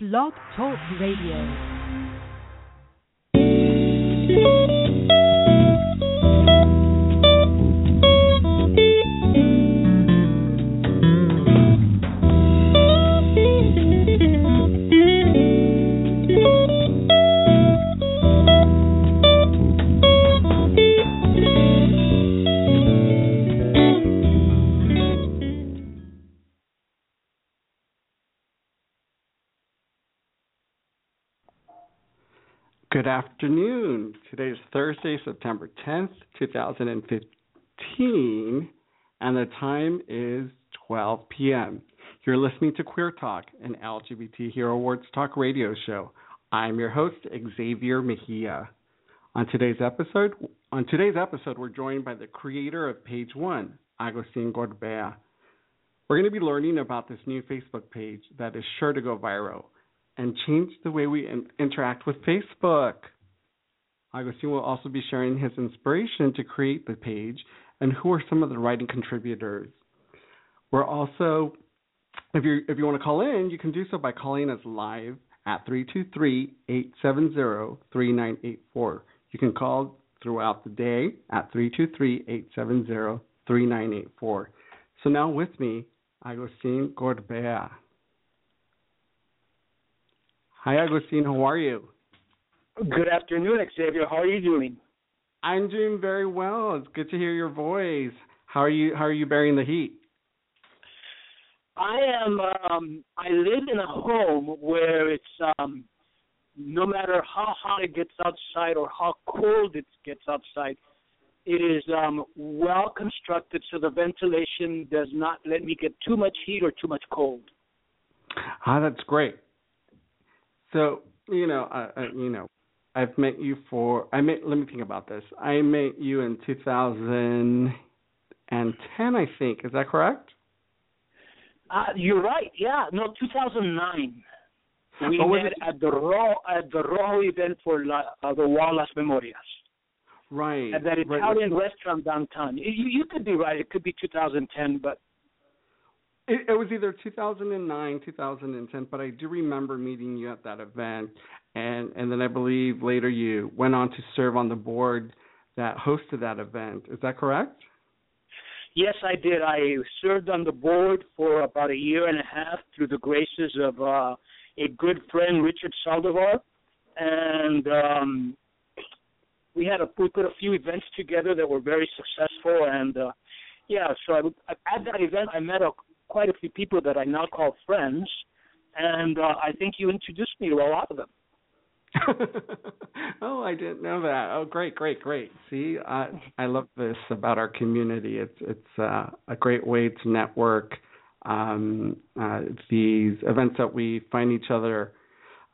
Blog Talk Radio. Good afternoon. Today is Thursday, September 10th, 2015, and the time is 12 p.m. You're listening to Queer Talk, an LGBT Hero Awards talk radio show. I'm your host, Xavier Mejia. On today's episode, on today's episode, we're joined by the creator of Page One, Agustin Gorbea. We're going to be learning about this new Facebook page that is sure to go viral and change the way we in- interact with Facebook. Agustin will also be sharing his inspiration to create the page and who are some of the writing contributors. We're also, if you if you want to call in, you can do so by calling us live at 323-870-3984. You can call throughout the day at 323-870-3984. So now with me, Agustin Gorbea. Hi, Agustin. How are you? Good afternoon, Xavier. How are you doing? I'm doing very well. It's good to hear your voice. How are you? How are you bearing the heat? I am. Um, I live in a home where it's um, no matter how hot it gets outside or how cold it gets outside, it is um, well constructed so the ventilation does not let me get too much heat or too much cold. Ah, that's great. So you know, uh, uh, you know, I've met you for. I met. Let me think about this. I met you in 2010, I think. Is that correct? Uh, you're right. Yeah. No, 2009. We Oh, met at the Raw at the Raw event for La, uh, the Wall Las Memorias Right. at that right, right. Italian restaurant downtown. You, you could be right. It could be 2010, but It, it was either 2009, 2010, but I do remember meeting you at that event, and and then I believe later you went on to serve on the board that hosted that event. Is that correct? Yes, I did. I served on the board for about a year and a half through the graces of uh, a good friend, Richard Saldivar, and um, we had a we put a few events together that were very successful. And uh, yeah, so I, at that event, I met a, quite a few people that I now call friends, and uh, I think you introduced me to a lot of them. oh, I didn't know that. Oh, great, great, great. See, I I love this about our community. It's it's uh, a great way to network. Um, uh, these events that we find each other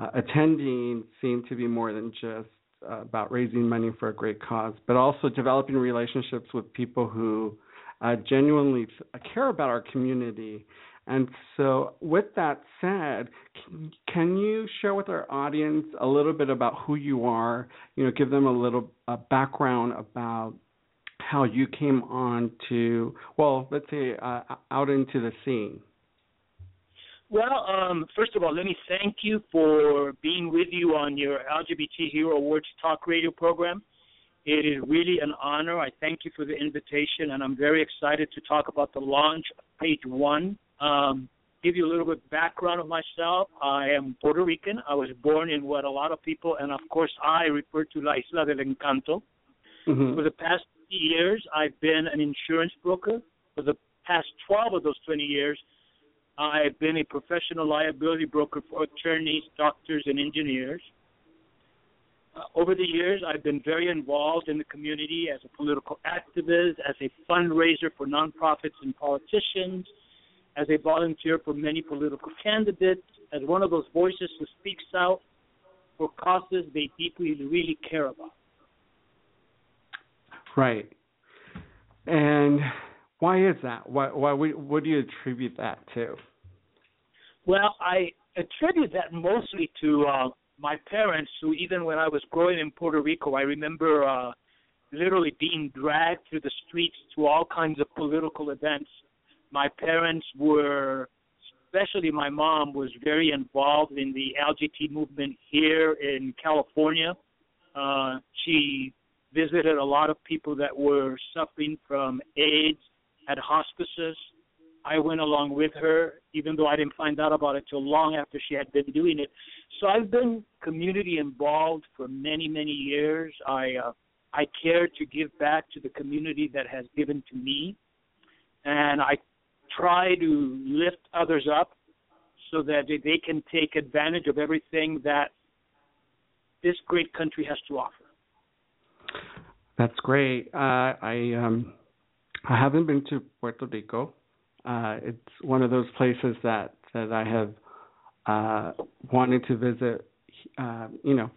uh, attending seem to be more than just uh, about raising money for a great cause, but also developing relationships with people who uh, genuinely care about our community. And so, with that said, can, you share with our audience a little bit about who you are? You know, give them a little uh, background about how you came on to, well, let's say, uh, out into the scene. Well, um, first of all, let me thank you for being with you on your LGBT Hero Awards talk radio program. It is really an honor. I thank you for the invitation, and I'm very excited to talk about the launch of Page One. Um, give you a little bit of background of myself. I am Puerto Rican. I was born in what a lot of people, and of course I refer to La Isla del Encanto. Mhm. For the past 20 years, I've been an insurance broker. For the past 12 of those 20 years, I've been a professional liability broker for attorneys, doctors, and engineers. Uh, over the years, I've been very involved in the community as a political activist, as a fundraiser for nonprofits and politicians, as a volunteer for many political candidates, as one of those voices who speaks out for causes they deeply, really care about. Right. And why is that? Why, why, what do you attribute that to? Well, I attribute that mostly to uh, my parents, who even when I was growing in Puerto Rico, I remember uh, literally being dragged through the streets to all kinds of political events. My parents were especially my mom, was very involved in the LGBT movement here in California. Uh, she visited a lot of people that were suffering from AIDS at hospices. I went along with her, even though I didn't find out about it till long after she had been doing it. So I've been community involved for many, many years. I uh, I care to give back to the community that has given to me, and I try to lift others up so that they can take advantage of everything that this great country has to offer. That's great. Uh, I um, I haven't been to Puerto Rico. Uh, it's one of those places that that I have uh, wanted to visit. Uh, you know,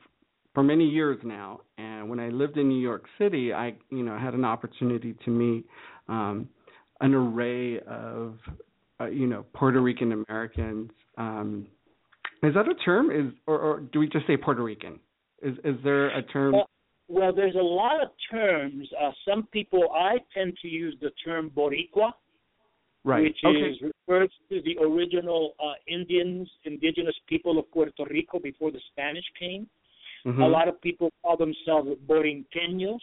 for many years now. And when I lived in New York City, I you know had an opportunity to meet um, an array of uh, you know Puerto Rican Americans. Um, is that a term? Is or, or do we just say Puerto Rican? Is is there a term? Well, well there's a lot of terms. Uh, some people I tend to use the term Boricua, right. which okay. is refers to the original uh, Indians, indigenous people of Puerto Rico before the Spanish came. Mm-hmm. A lot of people call themselves Borinqueños.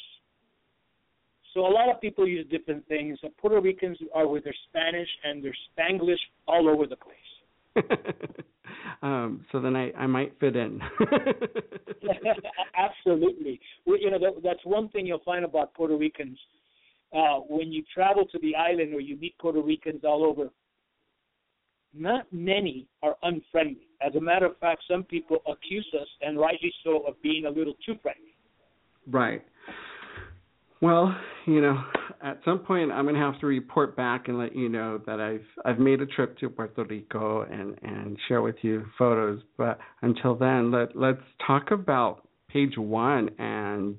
So a lot of people use different things. The Puerto Ricans are with their Spanish and their Spanglish all over the place. um, so then I, I might fit in. Absolutely. Well, you know, that, that's one thing you'll find about Puerto Ricans. Uh, when you travel to the island or you meet Puerto Ricans all over, not many are unfriendly. As a matter of fact, some people accuse us, and rightly so, of being a little too friendly. Right. Well, you know, at some point I'm going to have to report back and let you know that I've I've made a trip to Puerto Rico and and share with you photos. But until then, let let's talk about Page One and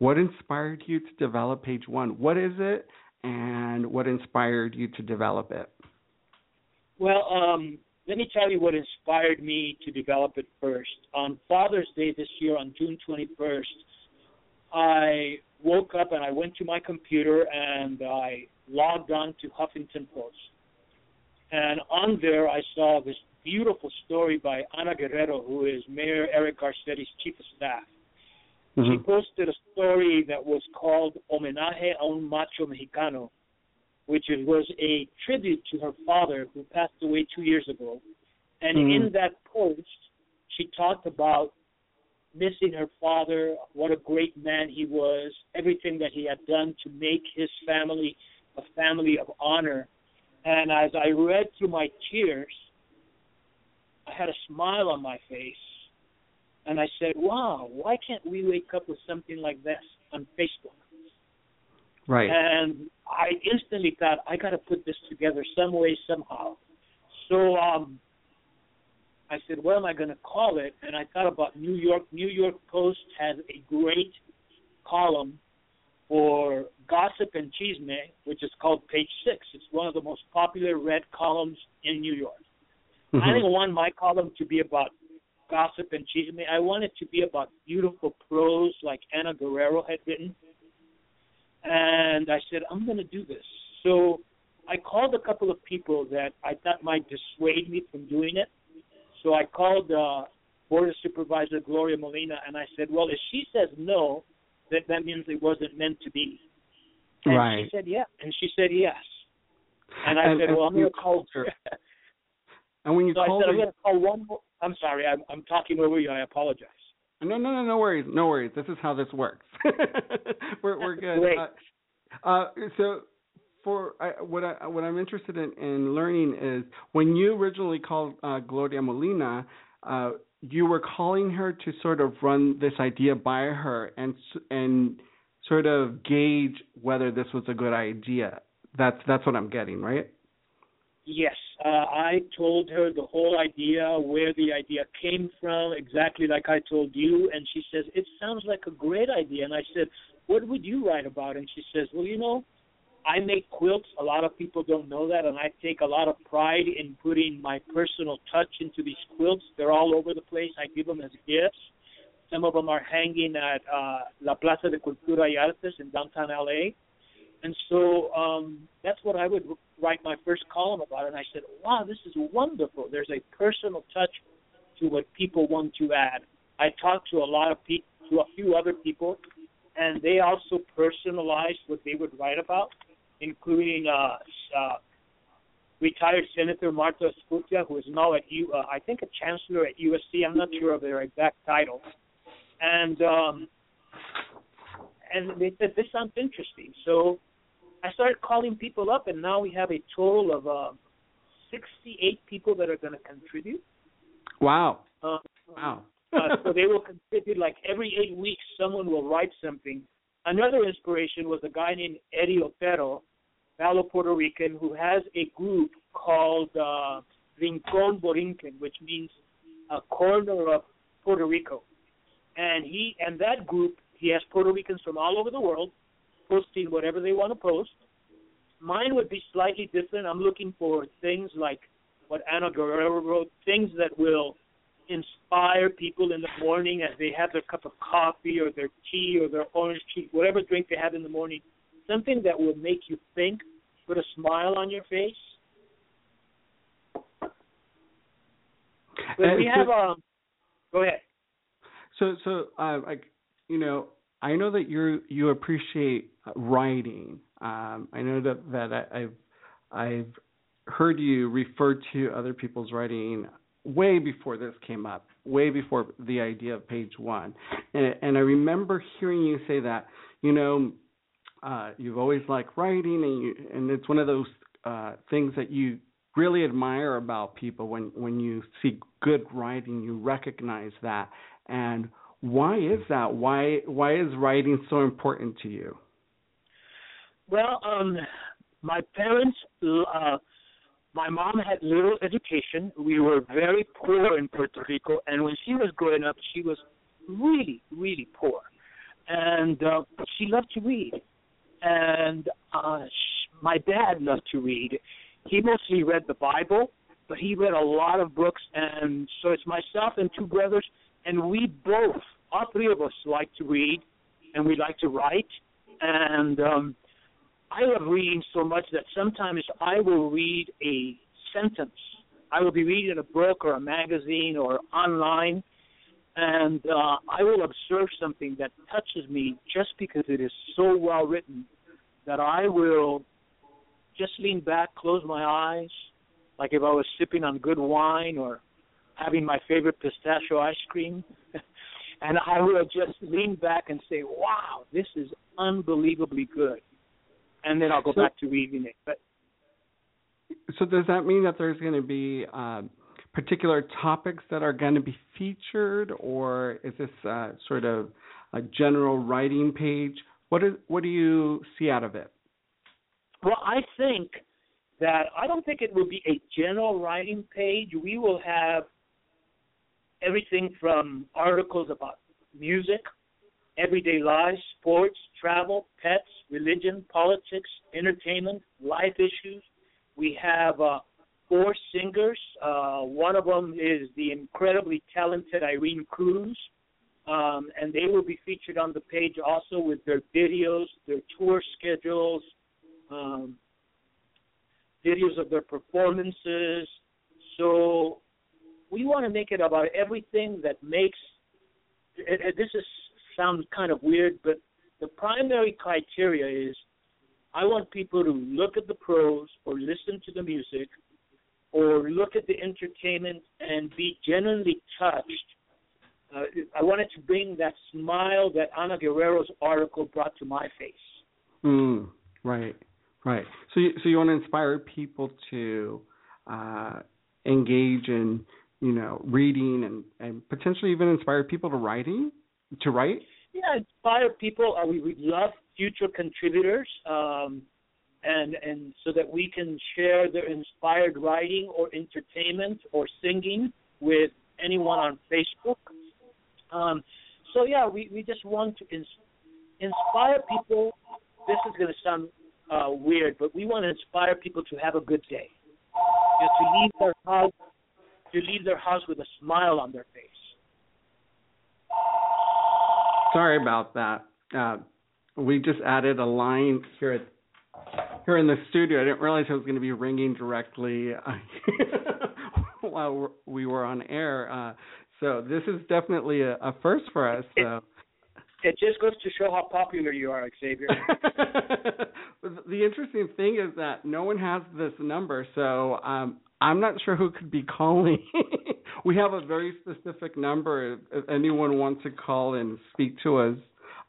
what inspired you to develop Page One. What is it, and what inspired you to develop it? Well, um, let me tell you what inspired me to develop it first. On Father's Day this year, on June 21st, I woke up and I went to my computer and I logged on to Huffington Post. And on there, I saw this beautiful story by Ana Guerrero, who is Mayor Eric Garcetti's chief of staff. Mm-hmm. She posted a story that was called Homenaje a un Macho Mexicano, which was a tribute to her father who passed away two years ago. And mm-hmm. in that post, she talked about missing her father, what a great man he was, everything that he had done to make his family a family of honor. And as I read through my tears, I had a smile on my face. And I said, wow, why can't we wake up with something like this on Facebook? Right. And I instantly thought, I got to put this together some way, somehow. So um, I said, what am I going to call it? And I thought about New York. New York Post has a great column for gossip and chisme, which is called Page Six. It's one of the most popular read columns in New York. Mm-hmm. I didn't want my column to be about gossip and chisme. I want it to be about beautiful prose like Ana Guerrero had written. And I said, I'm going to do this. So I called a couple of people that I thought might dissuade me from doing it so I called uh, Board of Supervisor Gloria Molina and I said, well, if she says no, that that means it wasn't meant to be. And right. she said, yeah. And she said, yes. And I and, said, well, I'm going to call her. and when you so called I said, her, I'm going to call one more. I'm sorry, I'm, I'm talking over you. I apologize. No, no, no, no worries, no worries. This is how this works. we're we're good. Uh, uh, so for I, what I what I'm interested in, in learning is when you originally called uh, Gloria Molina, uh, you were calling her to sort of run this idea by her and and sort of gauge whether this was a good idea. That's that's what I'm getting, right? Yes, uh, I told her the whole idea, where the idea came from, exactly like I told you, and she says it sounds like a great idea. And I said, what would you write about? And she says, well, you know, I make quilts. A lot of people don't know that, and I take a lot of pride in putting my personal touch into these quilts. They're all over the place. I give them as gifts. Some of them are hanging at uh, La Plaza de Cultura y Artes in downtown LA. And so um, that's what I would write my first column about. And I said, wow, this is wonderful. There's a personal touch to what people want to add. I talked to a lot of people, to a few other people, and they also personalized what they would write about, including uh, uh, retired Senator Martha Escutia, who is now at U, uh, I think a chancellor at USC. I'm not sure of their exact title. And um, and they said this sounds interesting. So I started calling people up, and now we have a total of uh, 68 people that are going to contribute. Wow. Uh, wow. uh, so they will contribute like every eight weeks. Someone will write something. Another inspiration was a guy named Eddie Otero, fellow Puerto Rican, who has a group called uh, Rincon Borinquen, which means a corner of Puerto Rico. And he and that group, he has Puerto Ricans from all over the world posting whatever they want to post. Mine would be slightly different. I'm looking for things like what Ana Guerrero wrote, things that will inspire people in the morning as they have their cup of coffee or their tea or their orange tea, whatever drink they have in the morning. Something that will make you think, put a smile on your face. But we have um. Go ahead. So so uh, like you know I know that you you appreciate writing. Um, I know that that I, I've I've heard you refer to other people's writing way before this came up, way before the idea of page one, and, and I remember hearing you say that you know uh, you've always liked writing, and you, and it's one of those uh, things that you really admire about people. When when you see good writing, you recognize that. And why is that? Why why is writing so important to you? Well, um, my parents, uh, my mom had little education. We were very poor in Puerto Rico, and when she was growing up, she was really, really poor, and uh, she loved to read. And uh, my dad loved to read. He mostly read the Bible, but he read a lot of books, and so it's myself and two brothers and we both, all three of us, like to read, and we like to write, and um, I love reading so much that sometimes I will read a sentence. I will be reading a book or a magazine or online, and uh, I will observe something that touches me just because it is so well written that I will just lean back, close my eyes, like if I was sipping on good wine or having my favorite pistachio ice cream. and I would just lean back and say, "Wow, this is unbelievably good," and then I'll go so, back to reading it. But so does that mean that there's going to be um, particular topics that are going to be featured, or is this uh, sort of a general writing page? What is what do you see out of it? Well, I think that I don't think it will be a general writing page. We will have everything from articles about music, everyday life, sports, travel, pets, religion, politics, entertainment, life issues. We have uh, four singers. Uh, one of them is the incredibly talented Irene Cruz, um, and they will be featured on the page also with their videos, their tour schedules, um, videos of their performances. So we want to make it about everything that makes. It, it, this is sounds kind of weird, but the primary criteria is I want people to look at the prose or listen to the music or look at the entertainment and be genuinely touched. Uh, I wanted to bring that smile that Ana Guerrero's article brought to my face. Mm, right, right. So, you, so you want to inspire people to uh, engage in you know, reading and, and potentially even inspire people to writing to write? Yeah, inspire people. Uh, we we love future contributors, um, and and so that we can share their inspired writing or entertainment or singing with anyone on Facebook. Um, so yeah, we we just want to ins- inspire people. This is going to sound uh, weird, but we want to inspire people to have a good day. You know, to leave their house to leave their house with a smile on their face. Sorry about that. Uh, we just added a line here at here in the studio. I didn't realize it was going to be ringing directly while we were on air. Uh, so this is definitely a, a first for us. So. It just goes to show how popular you are, Xavier. the interesting thing is that no one has this number, so um, I'm not sure who could be calling. we have a very specific number. If anyone wants to call and speak to us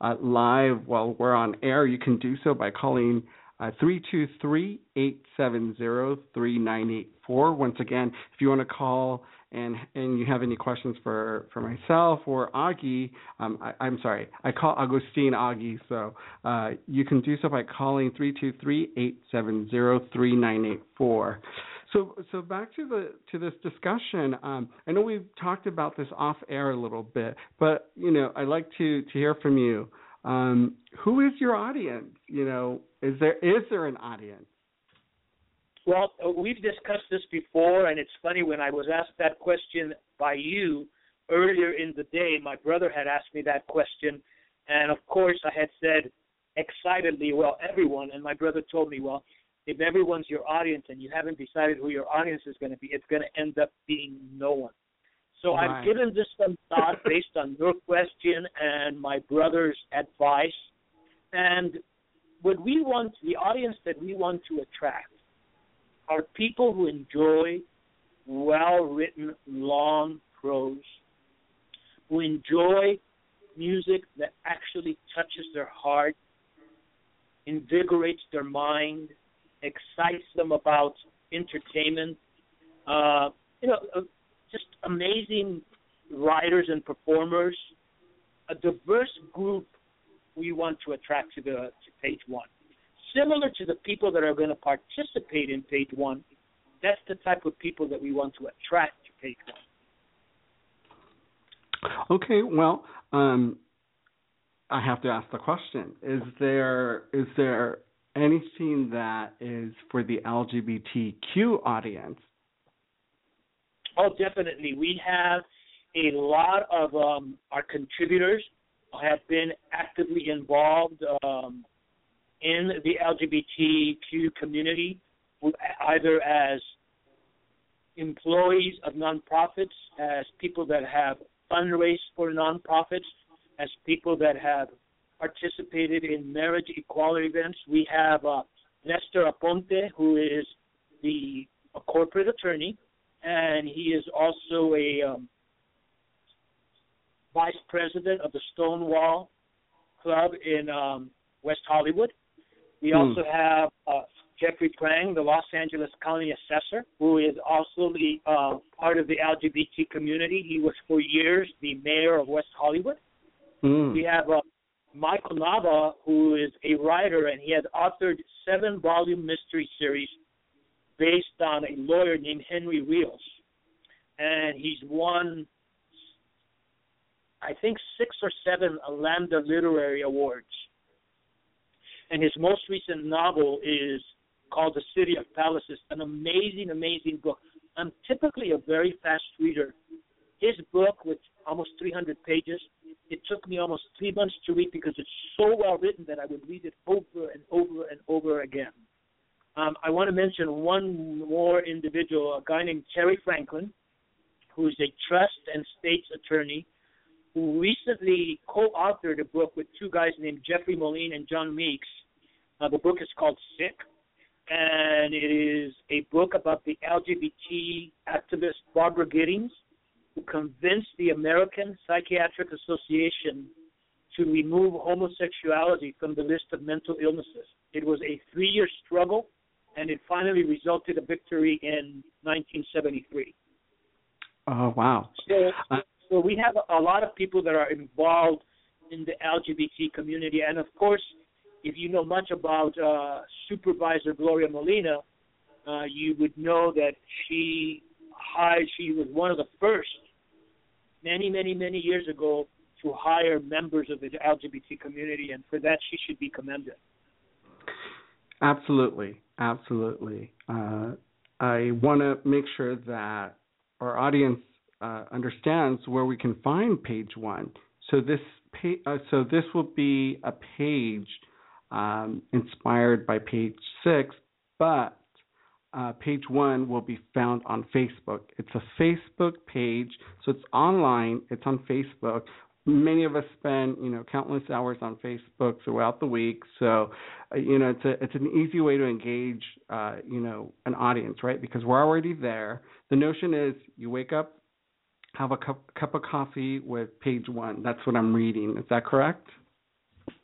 uh, live while we're on air, you can do so by calling uh, 323-870-3984. Once again, if you want to call and and you have any questions for for myself or Augie, um, I, am sorry, I call Agustin Augie, so uh, you can do so by calling 323-870-3984. So so back to the to this discussion. Um, I know we've talked about this off air a little bit, but you know I'd like to to hear from you. Um, who is your audience? You know, is there is there an audience? Well, we've discussed this before, and it's funny when I was asked that question by you earlier in the day. My brother had asked me that question, and of course I had said excitedly, "Well, everyone." And my brother told me, "Well, if everyone's your audience and you haven't decided who your audience is going to be, it's going to end up being no one." So right. I've given this some thought based on your question and my brother's advice, and what we want, the audience that we want to attract are people who enjoy well written, long prose, who enjoy music that actually touches their heart, invigorates their mind, excites them about entertainment. Uh, you know, uh, just amazing writers and performers, a diverse group we want to attract to the to page one similar to the people that are going to participate in page one, that's the type of people that we want to attract to page one. Okay, well, um, I have to ask the question: Is there is there anything that is for the LGBTQ audience? Oh, definitely. We have a lot of um, our contributors have been actively involved um, in the LGBTQ community, either as employees of nonprofits, as people that have fundraised for nonprofits, as people that have participated in marriage equality events. We have uh, Nestor Aponte, who is the a corporate attorney, and he is also a um, vice president of the Stonewall Club in um, West Hollywood. We hmm. also have uh, Jeffrey Prang, the Los Angeles County Assessor, who is also the uh, part of the LGBT community. He was for years the mayor of West Hollywood. Mm. We have uh, Michael Nava, who is a writer, and he has authored seven-volume mystery series based on a lawyer named Henry Rios, and he's won, I think, six or seven Lambda Literary Awards and his most recent novel is called The City of Palaces, an amazing, amazing book. I'm typically a very fast reader. His book, with almost 300 pages, it took me almost three months to read because it's so well written that I would read it over and over and over again. Um, I want to mention one more individual, a guy named Terry Franklin, who is a trust and states attorney who recently co-authored a book with two guys named Jeffrey Moline and John Meeks uh, the book is called Sick, and it is a book about the LGBT activist Barbara Gittings, who convinced the American Psychiatric Association to remove homosexuality from the list of mental illnesses. It was a three year struggle, and it finally resulted a victory in 1973. Oh, wow. So, uh, so we have a lot of people that are involved in the LGBT community, and of course, if you know much about uh, Supervisor Gloria Molina, uh, you would know that she hired, she was one of the first, many, many, many years ago, to hire members of the LGBT community, and for that she should be commended. Absolutely, absolutely. Uh, I want to make sure that our audience uh, understands where we can find page one. So this pa- uh, so this will be a page um, inspired by page six, but uh, page one will be found on Facebook. It's a Facebook page, so it's online. It's on Facebook. Many of us spend, you know, countless hours on Facebook throughout the week. So, uh, you know, it's a it's an easy way to engage, uh, you know, an audience, right? Because we're already there. The notion is you wake up, have a cup cup of coffee with page one. That's what I'm reading. Is that correct?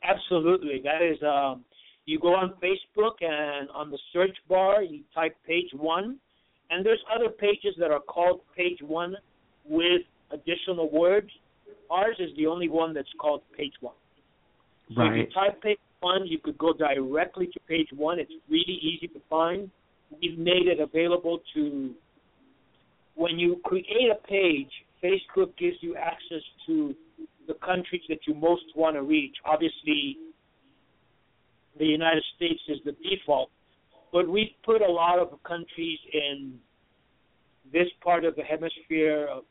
Absolutely. That is um, you go on Facebook and on the search bar you type page one, and there's other pages that are called page one with additional words. Ours is the only one that's called page one. So right. if you type page one, you could go directly to page one. It's really easy to find. We've made it available to when you create a page, Facebook gives you access to the countries that you most want to reach. Obviously, the United States is the default, but we've put a lot of countries in this part of the hemisphere, of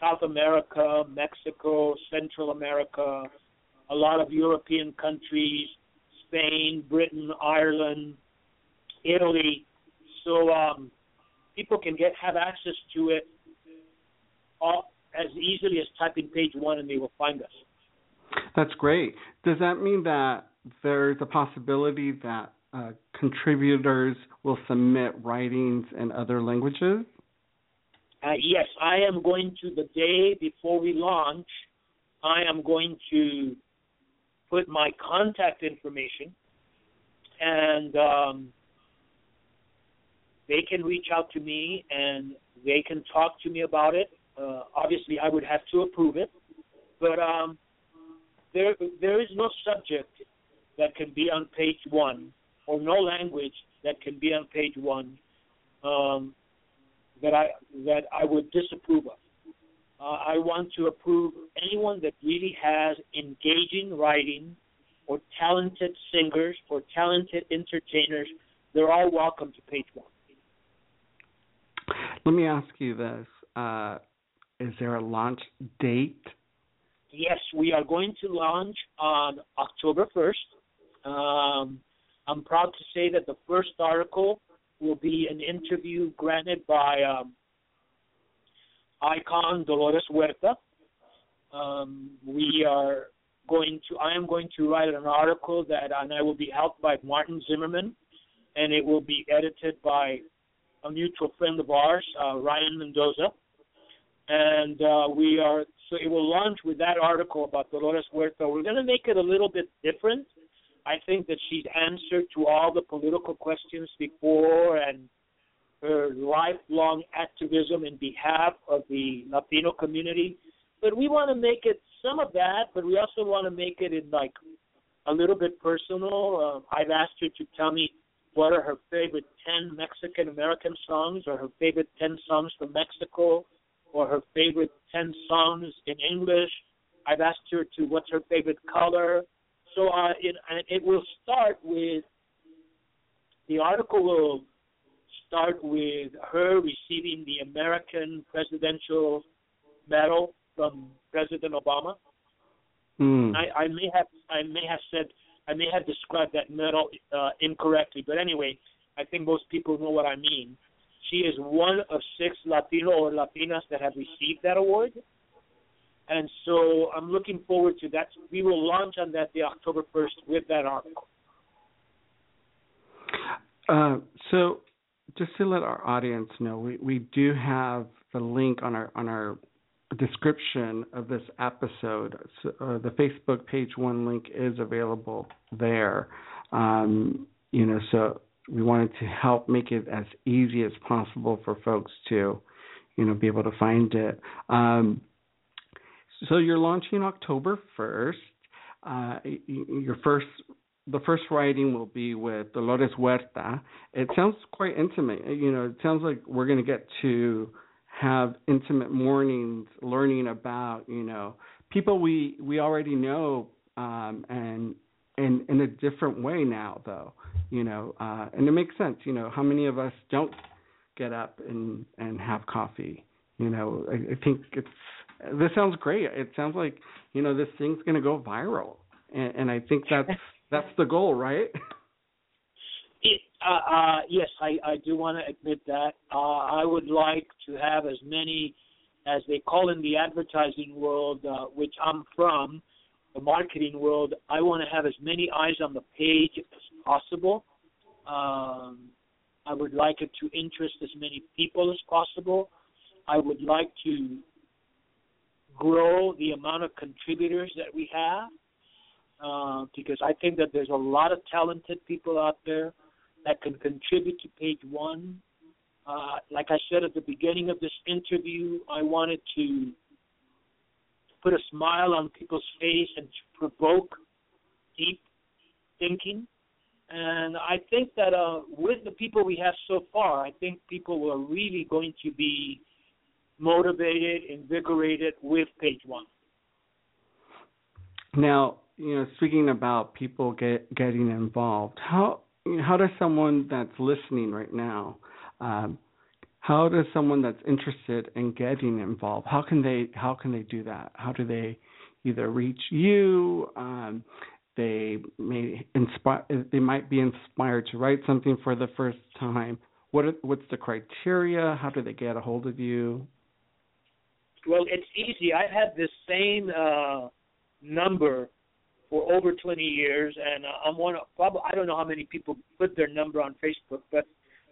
South America, Mexico, Central America, a lot of European countries, Spain, Britain, Ireland, Italy. So um, people can get have access to it all, as easily as typing page one, and they will find us. That's great. Does that mean that there's a possibility that uh, contributors will submit writings in other languages? Uh, yes, I am going to the day before we launch. I am going to put my contact information, and um, they can reach out to me and they can talk to me about it. Uh, obviously, I would have to approve it, but um, there there is no subject that can be on page one, or no language that can be on page one um, that I that I would disapprove of. Uh, I want to approve anyone that really has engaging writing, or talented singers, or talented entertainers. They're all welcome to page one. Let me ask you this: uh, Is there a launch date? Yes, we are going to launch on October first. Um, I'm proud to say that the first article will be an interview granted by um, icon Dolores Huerta. Um, we are going to. I am going to write an article that, and I will be helped by Martin Zimmerman, and it will be edited by a mutual friend of ours, uh, Ryan Mendoza, and uh, we are. So it will launch with that article about Dolores Huerta. We're going to make it a little bit different I think that she's answered to all the political questions before and her lifelong activism in behalf of the Latino community. But we want to make it some of that, but we also want to make it in like a little bit personal. Uh, I've asked her to tell me what are her favorite 10 Mexican American songs or her favorite 10 songs from Mexico or her favorite 10 songs in English. I've asked her to what's her favorite color so uh, it, it will start with the article will start with her receiving the American Presidential Medal from President Obama. Mm. I, I may have I may have said I may have described that medal uh, incorrectly, but anyway, I think most people know what I mean. She is one of six Latino or Latinas that have received that award. And so I'm looking forward to that. We will launch on that the October 1st with that article. Uh, so just to let our audience know, we, we do have the link on our on our description of this episode. So, uh, the Facebook page one link is available there. Um, you know, so we wanted to help make it as easy as possible for folks to, you know, be able to find it. Um, so you're launching October 1st. Uh, your first, the first writing will be with Dolores Huerta. It sounds quite intimate. You know, it sounds like we're going to get to have intimate mornings learning about, you know, people we we already know, um, and and in a different way now, though. You know, uh, and it makes sense. You know, how many of us don't get up and and have coffee? You know, I, I think it's this sounds great. It sounds like you know this thing's going to go viral, and, and I think that's that's the goal, right? It, uh, uh, yes, I, I do want to admit that. Uh, I would like to have as many, as they call in the advertising world, uh, which I'm from, the marketing world. I want to have as many eyes on the page as possible. Um, I would like it to interest as many people as possible. I would like to grow the amount of contributors that we have uh, because I think that there's a lot of talented people out there that can contribute to page one. Uh, like I said at the beginning of this interview, I wanted to put a smile on people's face and to provoke deep thinking. And I think that uh, with the people we have so far, I think people are really going to be motivated, invigorated with page one. Now, you know, speaking about people get, getting involved, how how does someone that's listening right now, um, how does someone that's interested in getting involved, how can they how can they do that? How do they either reach you? Um, they may inspire. They might be inspired to write something for the first time. What are, what's the criteria? How do they get a hold of you? Well, it's easy. I've had this same uh, number for over 20 years, and uh, I'm one of probably I don't know how many people put their number on Facebook, but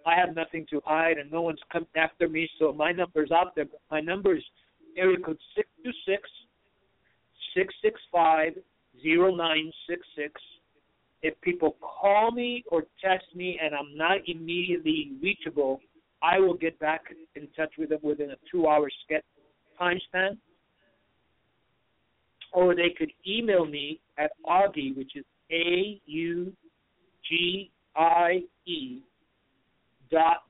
I have nothing to hide, and no one's come after me, so my number's out there. My number is area code six two six six six five zero nine six six. If people call me or text me and I'm not immediately reachable, I will get back in touch with them within a two-hour time span or they could email me at Augie, which is A U G I E dot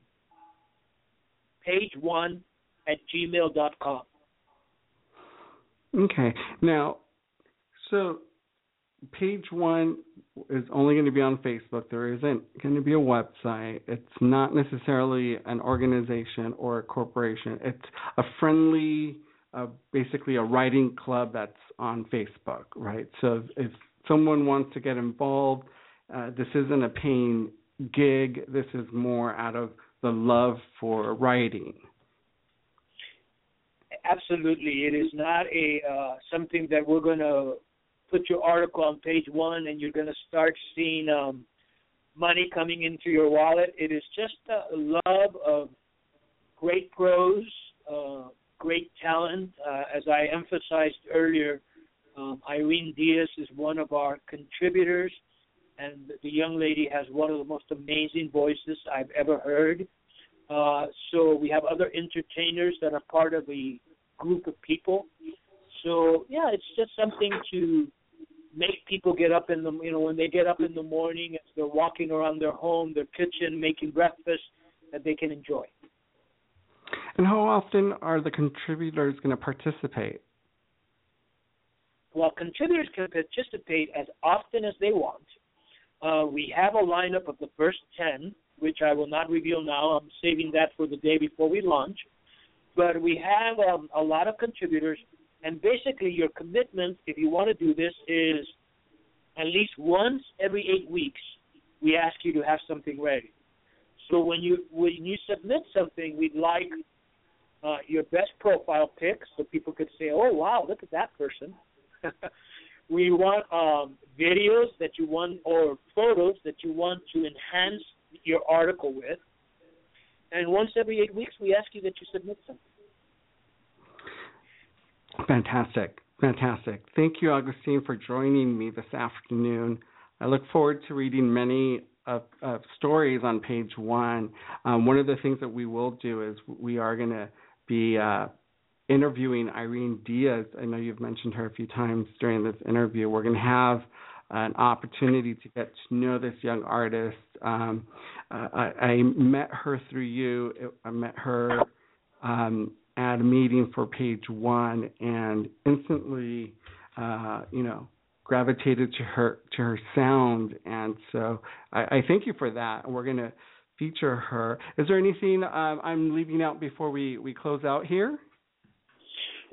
page one at gmail dot com. Okay. Now, so page one is only going to be on Facebook. There isn't going to be a website. It's not necessarily an organization or a corporation. It's a friendly uh, basically a writing club that's on Facebook, right? So if someone wants to get involved, uh, this isn't a paying gig. This is more out of the love for writing. Absolutely, it is not a uh, something that we're going to put your article on page one and you're going to start seeing um, money coming into your wallet. It is just a love of great prose, uh, great talent. Uh, as I emphasized earlier, um, Irene Diaz is one of our contributors, and the young lady has one of the most amazing voices I've ever heard. Uh, so we have other entertainers that are part of a group of people. So yeah, it's just something to make people get up in the you know when they get up in the morning as they're walking around their home, their kitchen, making breakfast that they can enjoy. And how often are the contributors going to participate? Well, contributors can participate as often as they want. Uh, we have a lineup of the first 10, which I will not reveal now. I'm saving that for the day before we launch. But we have um, a lot of contributors, and basically, your commitment, if you want to do this, is at least once every eight weeks, we ask you to have something ready. So when you when you submit something, we'd like uh, your best profile pic so people could say, "Oh wow, look at that person." we want um, videos that you want or photos that you want to enhance your article with. And once every eight weeks, we ask you that you submit something. Fantastic. Fantastic. Thank you, Agustin, for joining me this afternoon. I look forward to reading many of, of stories on page one. Um, one of the things that we will do is we are going to be uh, interviewing Irene Diaz. I know you've mentioned her a few times during this interview. We're going to have an opportunity to get to know this young artist. Um, uh, I, I, met her through you. I met her um, at a meeting for Page One, and instantly, uh, you know, gravitated to her to her sound. And so, I, I thank you for that. And We're going to feature her. Is there anything um, I'm leaving out before we, we close out here?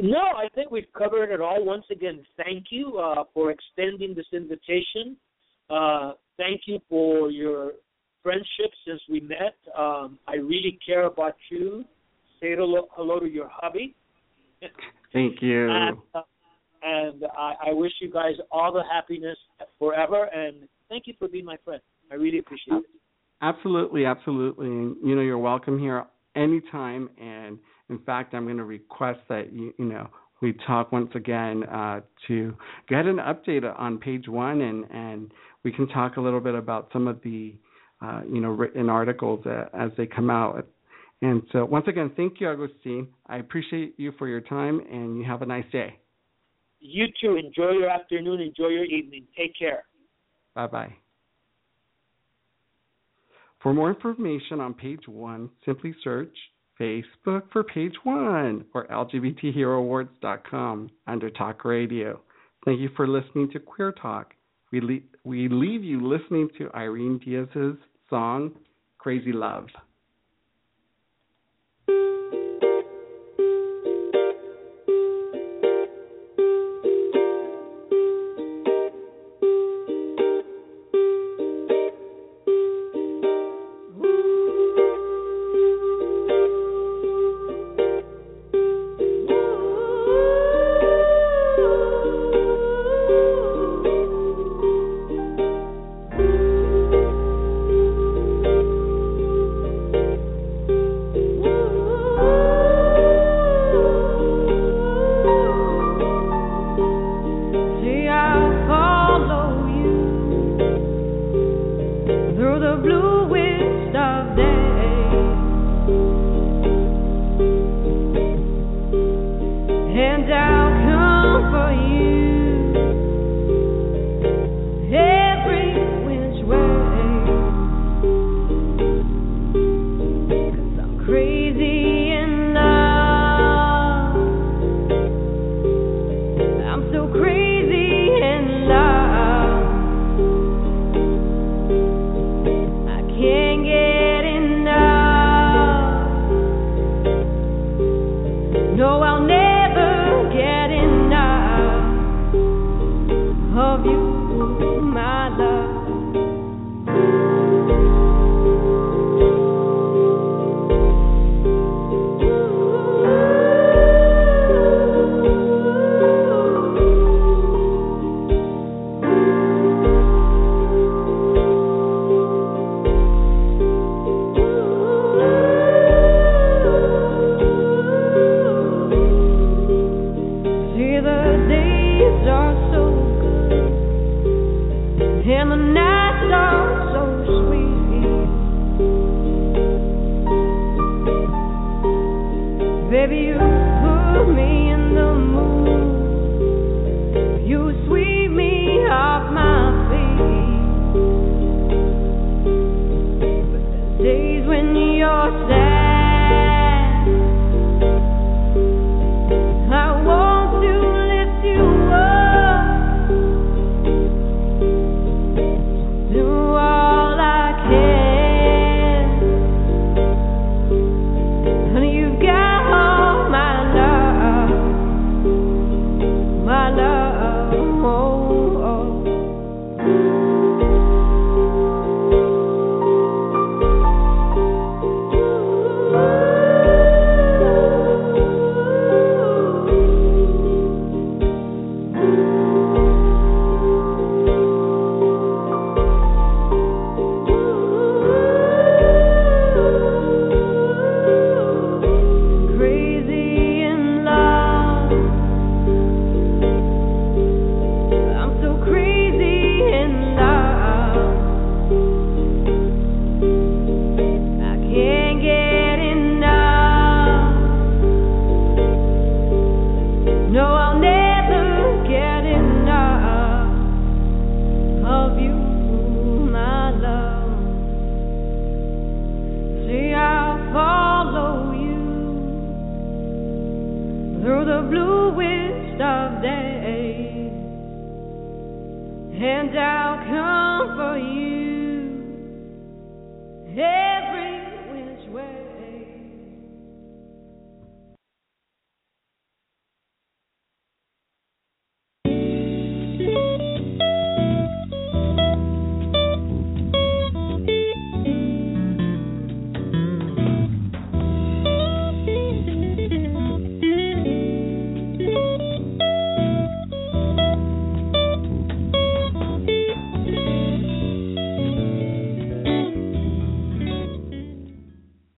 No, I think we've covered it all. Once again, thank you uh, for extending this invitation. Uh, thank you for your friendship since we met. Um, I really care about you. Say hello, hello to your hubby. Thank you. And, uh, and I, I wish you guys all the happiness forever. And thank you for being my friend. I really appreciate it. Absolutely, absolutely. And you know, you're welcome here anytime. And in fact, I'm going to request that you, you know, we talk once again uh, to get an update on page one, and and we can talk a little bit about some of the, uh, you know, written articles uh, as they come out. And so, once again, thank you, Agustin. I appreciate you for your time, and you have a nice day. You too. Enjoy your afternoon. Enjoy your evening. Take care. Bye bye. For more information on page one, simply search Facebook for page one or LGBTHeroAwards.com under Talk Radio. Thank you for listening to Queer Talk. We, le- we leave you listening to Irene Diaz's song, Crazy Love.